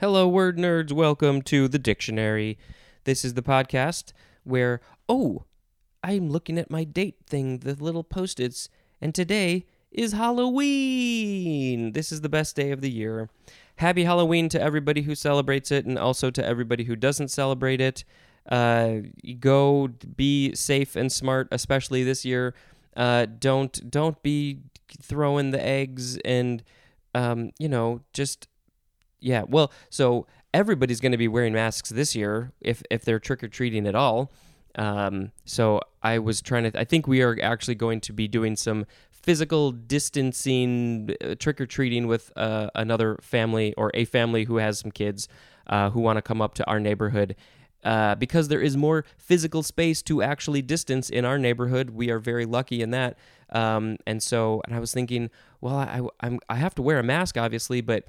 Hello, word nerds. Welcome to the dictionary. This is the podcast where, oh, I'm looking at my date thing, the little post its, and today is Halloween. This is the best day of the year. Happy Halloween to everybody who celebrates it and also to everybody who doesn't celebrate it. Uh, go be safe and smart, especially this year. Uh, don't don't be throwing the eggs and um, you know just yeah. Well, so everybody's going to be wearing masks this year if if they're trick or treating at all. Um, so I was trying to. I think we are actually going to be doing some physical distancing uh, trick or treating with uh, another family or a family who has some kids uh, who want to come up to our neighborhood. Uh, because there is more physical space to actually distance in our neighborhood, we are very lucky in that. Um, and so, and I was thinking, well, I, I'm I have to wear a mask, obviously, but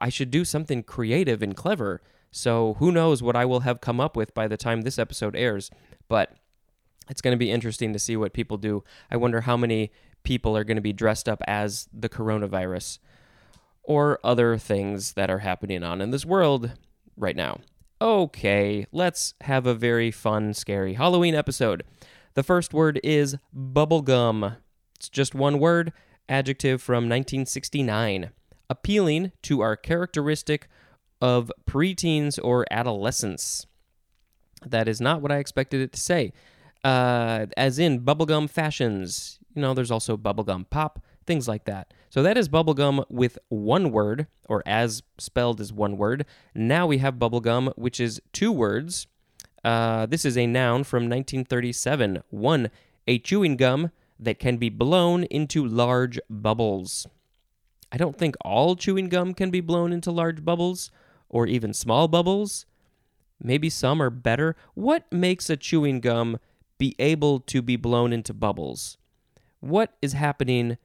I should do something creative and clever. So who knows what I will have come up with by the time this episode airs. But it's going to be interesting to see what people do. I wonder how many people are going to be dressed up as the coronavirus or other things that are happening on in this world right now. Okay, let's have a very fun, scary Halloween episode. The first word is bubblegum. It's just one word, adjective from 1969 appealing to our characteristic of preteens or adolescence. That is not what I expected it to say. Uh, as in bubblegum fashions. You know, there's also bubblegum pop, things like that. So that is bubblegum with one word, or as spelled as one word. Now we have bubblegum, which is two words. Uh, this is a noun from 1937. One, a chewing gum that can be blown into large bubbles. I don't think all chewing gum can be blown into large bubbles or even small bubbles. Maybe some are better. What makes a chewing gum be able to be blown into bubbles? What is happening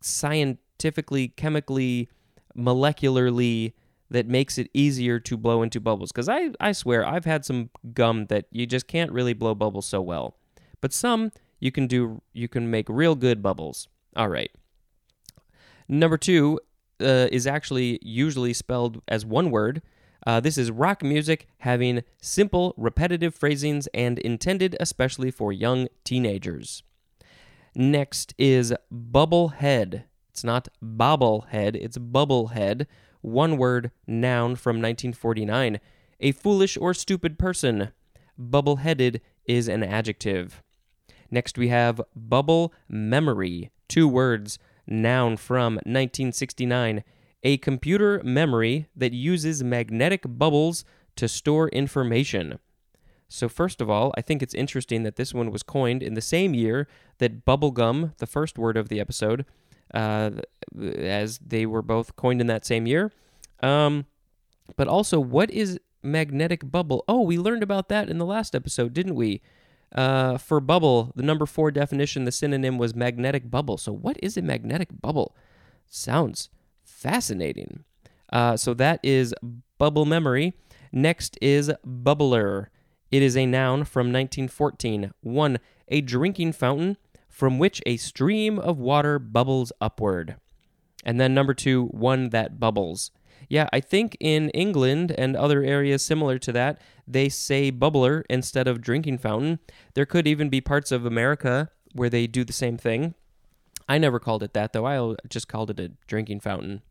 scientifically, chemically, molecularly that makes it easier to blow into bubbles? Because I, I swear I've had some gum that you just can't really blow bubbles so well. But some you can do you can make real good bubbles. All right. Number two uh, is actually usually spelled as one word. Uh, this is rock music having simple, repetitive phrasings and intended especially for young teenagers. Next is bubblehead. It's not bobblehead, it's bubblehead. One word, noun from 1949. A foolish or stupid person. Bubbleheaded is an adjective. Next we have bubble memory. Two words noun from 1969, a computer memory that uses magnetic bubbles to store information. So, first of all, I think it's interesting that this one was coined in the same year that bubblegum, the first word of the episode, uh, as they were both coined in that same year. Um, but also, what is magnetic bubble? Oh, we learned about that in the last episode, didn't we? Uh, for bubble, the number four definition, the synonym was magnetic bubble. So, what is a magnetic bubble? Sounds fascinating. Uh, so, that is bubble memory. Next is bubbler. It is a noun from 1914. One, a drinking fountain from which a stream of water bubbles upward. And then number two, one that bubbles. Yeah, I think in England and other areas similar to that, they say bubbler instead of drinking fountain. There could even be parts of America where they do the same thing. I never called it that though. I just called it a drinking fountain.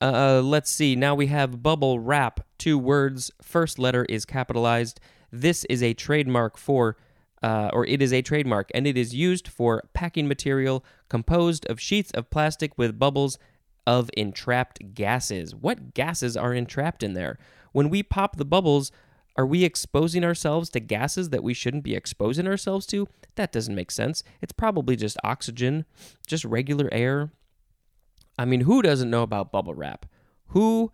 Uh, let's see. Now we have bubble wrap. Two words. First letter is capitalized. This is a trademark for, uh, or it is a trademark, and it is used for packing material composed of sheets of plastic with bubbles of entrapped gases. What gases are entrapped in there? When we pop the bubbles, are we exposing ourselves to gases that we shouldn't be exposing ourselves to? That doesn't make sense. It's probably just oxygen, just regular air. I mean, who doesn't know about bubble wrap? Who,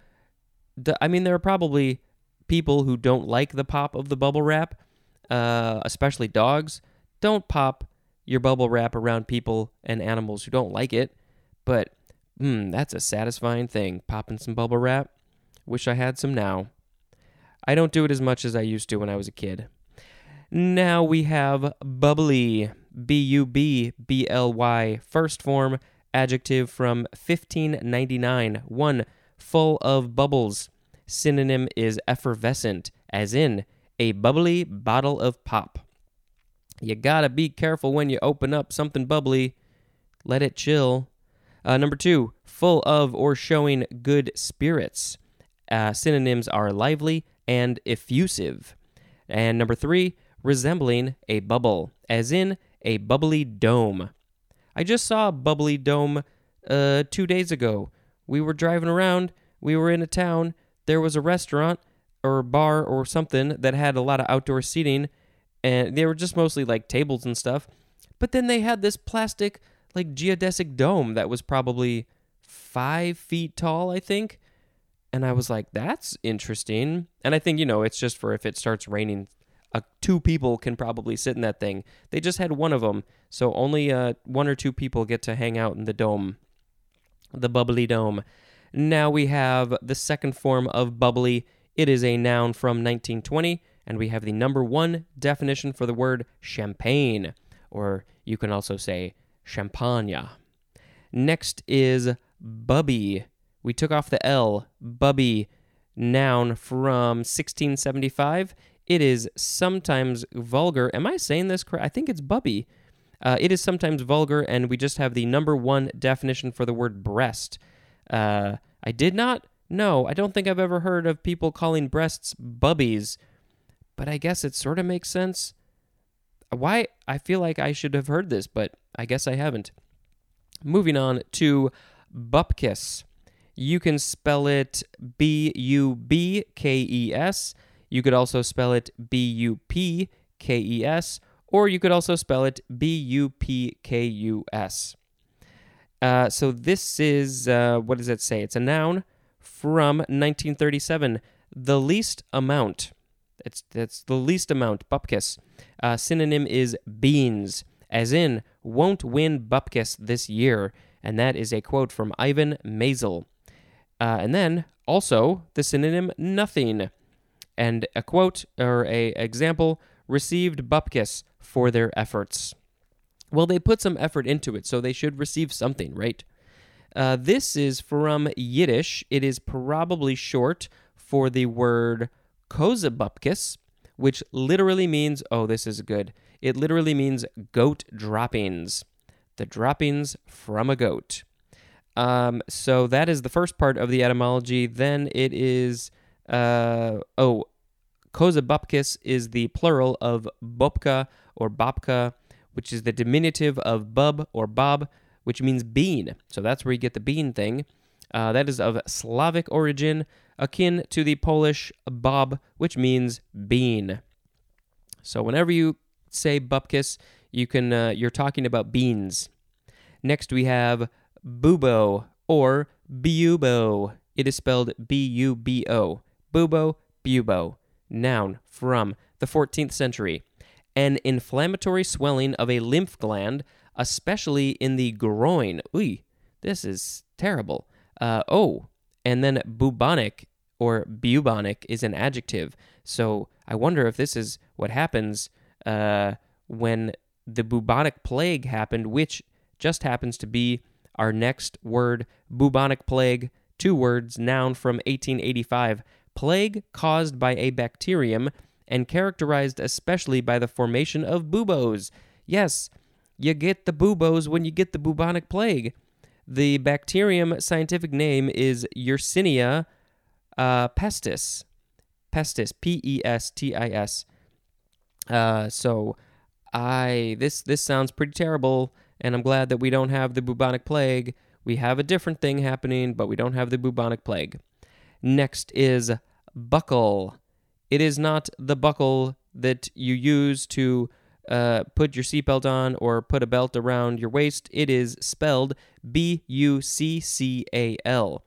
do, I mean, there are probably people who don't like the pop of the bubble wrap, uh, especially dogs. Don't pop your bubble wrap around people and animals who don't like it. But Hmm, that's a satisfying thing, popping some bubble wrap. Wish I had some now. I don't do it as much as I used to when I was a kid. Now we have bubbly, B U B B L Y, first form, adjective from 1599. One, full of bubbles. synonym is effervescent, as in a bubbly bottle of pop. You gotta be careful when you open up something bubbly. Let it chill. Uh, number two, full of or showing good spirits. Uh, synonyms are lively and effusive. And number three, resembling a bubble, as in a bubbly dome. I just saw a bubbly dome uh, two days ago. We were driving around, we were in a town, there was a restaurant or bar or something that had a lot of outdoor seating, and they were just mostly like tables and stuff. But then they had this plastic, like geodesic dome that was probably five feet tall, I think. And I was like, that's interesting. And I think, you know, it's just for if it starts raining, uh, two people can probably sit in that thing. They just had one of them. So only uh, one or two people get to hang out in the dome, the bubbly dome. Now we have the second form of bubbly. It is a noun from 1920, and we have the number one definition for the word champagne, or you can also say champagne. Next is bubby. We took off the L, bubby, noun from 1675. It is sometimes vulgar. Am I saying this correct? I think it's bubby. Uh, it is sometimes vulgar, and we just have the number one definition for the word breast. Uh, I did not know. I don't think I've ever heard of people calling breasts bubbies, but I guess it sort of makes sense. Why? I feel like I should have heard this, but I guess I haven't. Moving on to bupkis. You can spell it B U B K E S. You could also spell it B U P K E S, or you could also spell it B U P K U S. Uh, so this is, uh, what does it say? It's a noun from 1937. The least amount. It's, it's the least amount, bupkis. Uh, synonym is beans, as in, won't win bupkis this year. And that is a quote from Ivan Maisel. Uh, and then also the synonym nothing. And a quote or a example received bupkis for their efforts. Well, they put some effort into it, so they should receive something, right? Uh, this is from Yiddish. It is probably short for the word kozebupkis, which literally means, oh, this is good. It literally means goat droppings. The droppings from a goat. Um, so that is the first part of the etymology. Then it is, uh, oh, kozebupkis is the plural of bobka or babka which is the diminutive of bub or bob, which means bean. So that's where you get the bean thing. Uh, that is of Slavic origin, akin to the Polish bob, which means bean. So whenever you say bupkis, you can uh, you're talking about beans. Next we have bubo or bubo. It is spelled B-U-B-O. Bubo, bubo. Noun from the 14th century an inflammatory swelling of a lymph gland, especially in the groin. Ooh, this is terrible. Uh, oh, and then bubonic or bubonic is an adjective. So I wonder if this is what happens uh, when the bubonic plague happened, which just happens to be our next word, bubonic plague, two words, noun from 1885. Plague caused by a bacterium and characterized especially by the formation of buboes. Yes, you get the buboes when you get the bubonic plague. The bacterium scientific name is Yersinia uh, pestis. Pestis, P E S T I S. Uh, so, I this this sounds pretty terrible, and I'm glad that we don't have the bubonic plague. We have a different thing happening, but we don't have the bubonic plague. Next is buccal. It is not the buckle that you use to uh, put your seatbelt on or put a belt around your waist. It is spelled B U C C A L.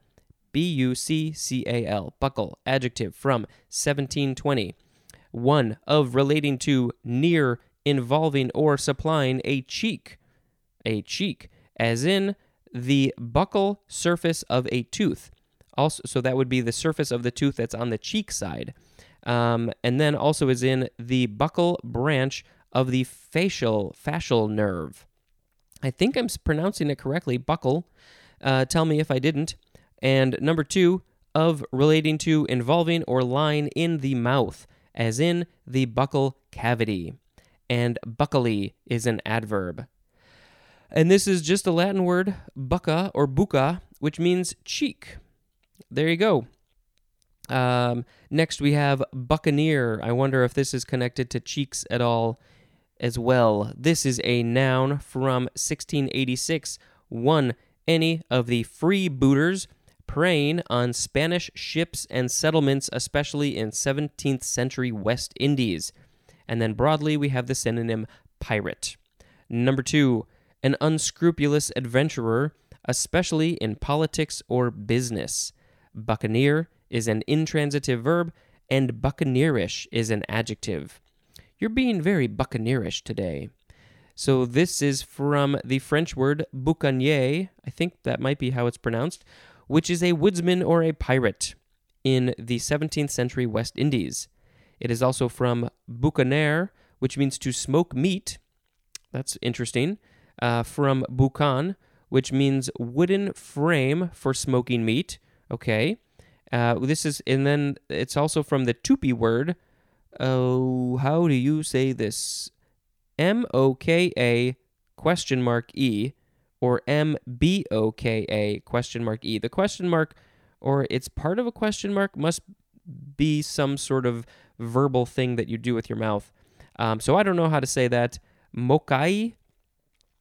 B U C C A L. Buccal, adjective from 1720. One of relating to near, involving, or supplying a cheek. A cheek, as in the buccal surface of a tooth. Also, so that would be the surface of the tooth that's on the cheek side um, and then also is in the buccal branch of the facial fascial nerve. I think I'm pronouncing it correctly, Buccal. Uh, tell me if I didn't. And number two, of, relating to, involving, or lying in the mouth, as in the buccal cavity. And buccally is an adverb. And this is just a Latin word, bucca or bucca, which means cheek. There you go. Um, next, we have buccaneer. I wonder if this is connected to cheeks at all as well. This is a noun from 1686. One, any of the freebooters preying on Spanish ships and settlements, especially in 17th century West Indies. And then broadly, we have the synonym pirate. Number two, an unscrupulous adventurer, especially in politics or business. Buccaneer is an intransitive verb, and buccaneerish is an adjective. You're being very buccaneerish today. So this is from the French word boucanier, I think that might be how it's pronounced, which is a woodsman or a pirate in the 17th century West Indies. It is also from boucaner, which means to smoke meat. That's interesting. Uh, from boucan, which means wooden frame for smoking meat. Okay. Uh, this is, and then it's also from the Tupi word. Oh, how do you say this? M O K A question mark E or M B O K A question mark E. The question mark, or it's part of a question mark, must be some sort of verbal thing that you do with your mouth. Um, so I don't know how to say that. Mokai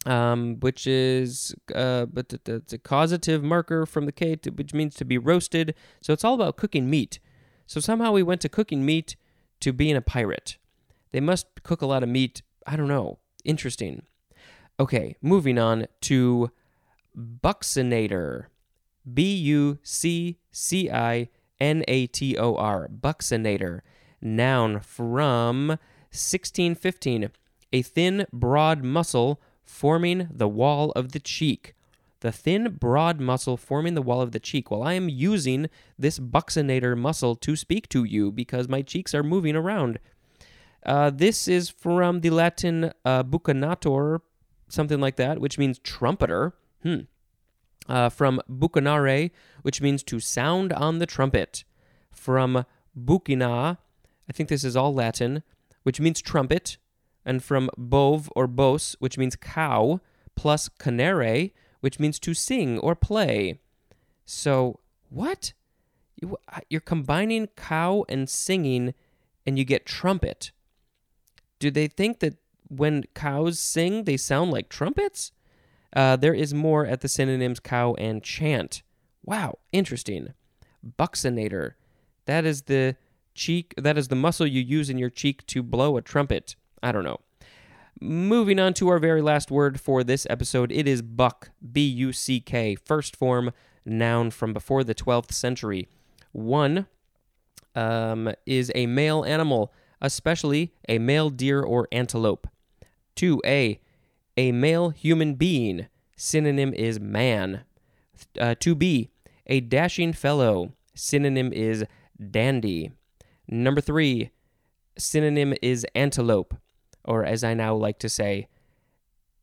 um, which is uh, but it's a causative marker from the K, to, which means to be roasted. So it's all about cooking meat. So somehow we went to cooking meat to being a pirate. They must cook a lot of meat. I don't know. Interesting. Okay, moving on to buccinator. B U C C I N A T O R. Buccinator. Noun from 1615. A thin, broad muscle forming the wall of the cheek. The thin, broad muscle forming the wall of the cheek. Well, I am using this buccinator muscle to speak to you because my cheeks are moving around. Uh, this is from the Latin uh, buccinator, something like that, which means trumpeter. Hmm. Uh, from buccanare, which means to sound on the trumpet. From bucina, I think this is all Latin, which means trumpet and from bove or bos, which means cow, plus canere, which means to sing or play. So, what? Uh, you're combining cow and singing, and you get trumpet. Do they think that when cows sing, they sound like trumpets? Uh, there is more at the synonyms cow and chant. Wow, interesting. Buccinator. That is the cheek. That is the muscle you use in your cheek to blow a trumpet. I don't know. Moving on to our very last word for this episode, it is buck, B U C K, first form noun from before the 12th century. One um, is a male animal, especially a male deer or antelope. Two, A, a male human being, synonym is man. Uh, 2b, a dashing fellow, synonym is dandy. Number three, synonym is antelope or as I now like to say,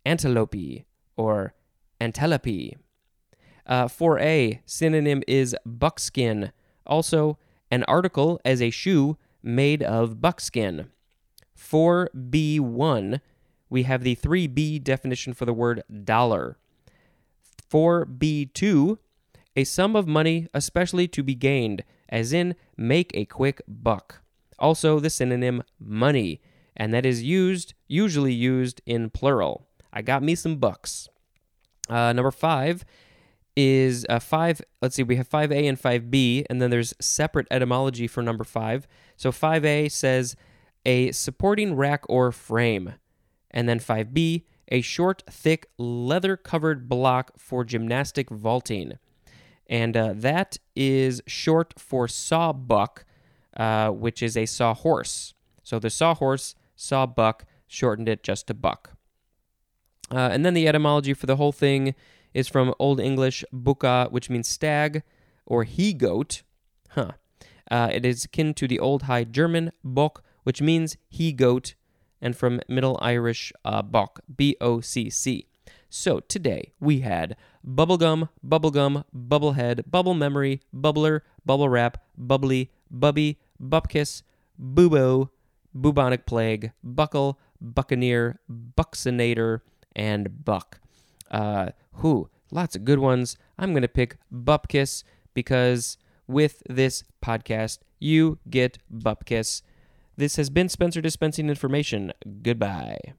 antelope or antelope. Uh, 4a, synonym is buckskin, also an article as a shoe made of buckskin. 4b1, we have the 3b definition for the word dollar. 4b2, a sum of money especially to be gained, as in make a quick buck. Also the synonym money and that is used, usually used in plural. I got me some bucks. Uh, number five is uh, five. Let's see, we have 5a and 5b, and then there's separate etymology for number five. So 5a says a supporting rack or frame, and then 5b, a short, thick, leather covered block for gymnastic vaulting. And uh, that is short for sawbuck, uh, which is a sawhorse. So the sawhorse saw buck, shortened it just to buck. Uh, and then the etymology for the whole thing is from Old English buka, which means stag, or he goat. Huh. Uh, it is akin to the Old High German bok, which means he goat, and from Middle Irish uh, bok, B O C C. So today we had bubblegum, bubblegum, bubblehead, bubble memory, bubbler, bubble wrap, bubbly, bubby, bupkis, bubo, bubonic plague, buccal, buccaneer, buccinator, and buck. Uh, who? Lots of good ones. I'm going to pick bupkis because with this podcast, you get bupkis. This has been Spencer dispensing information. Goodbye.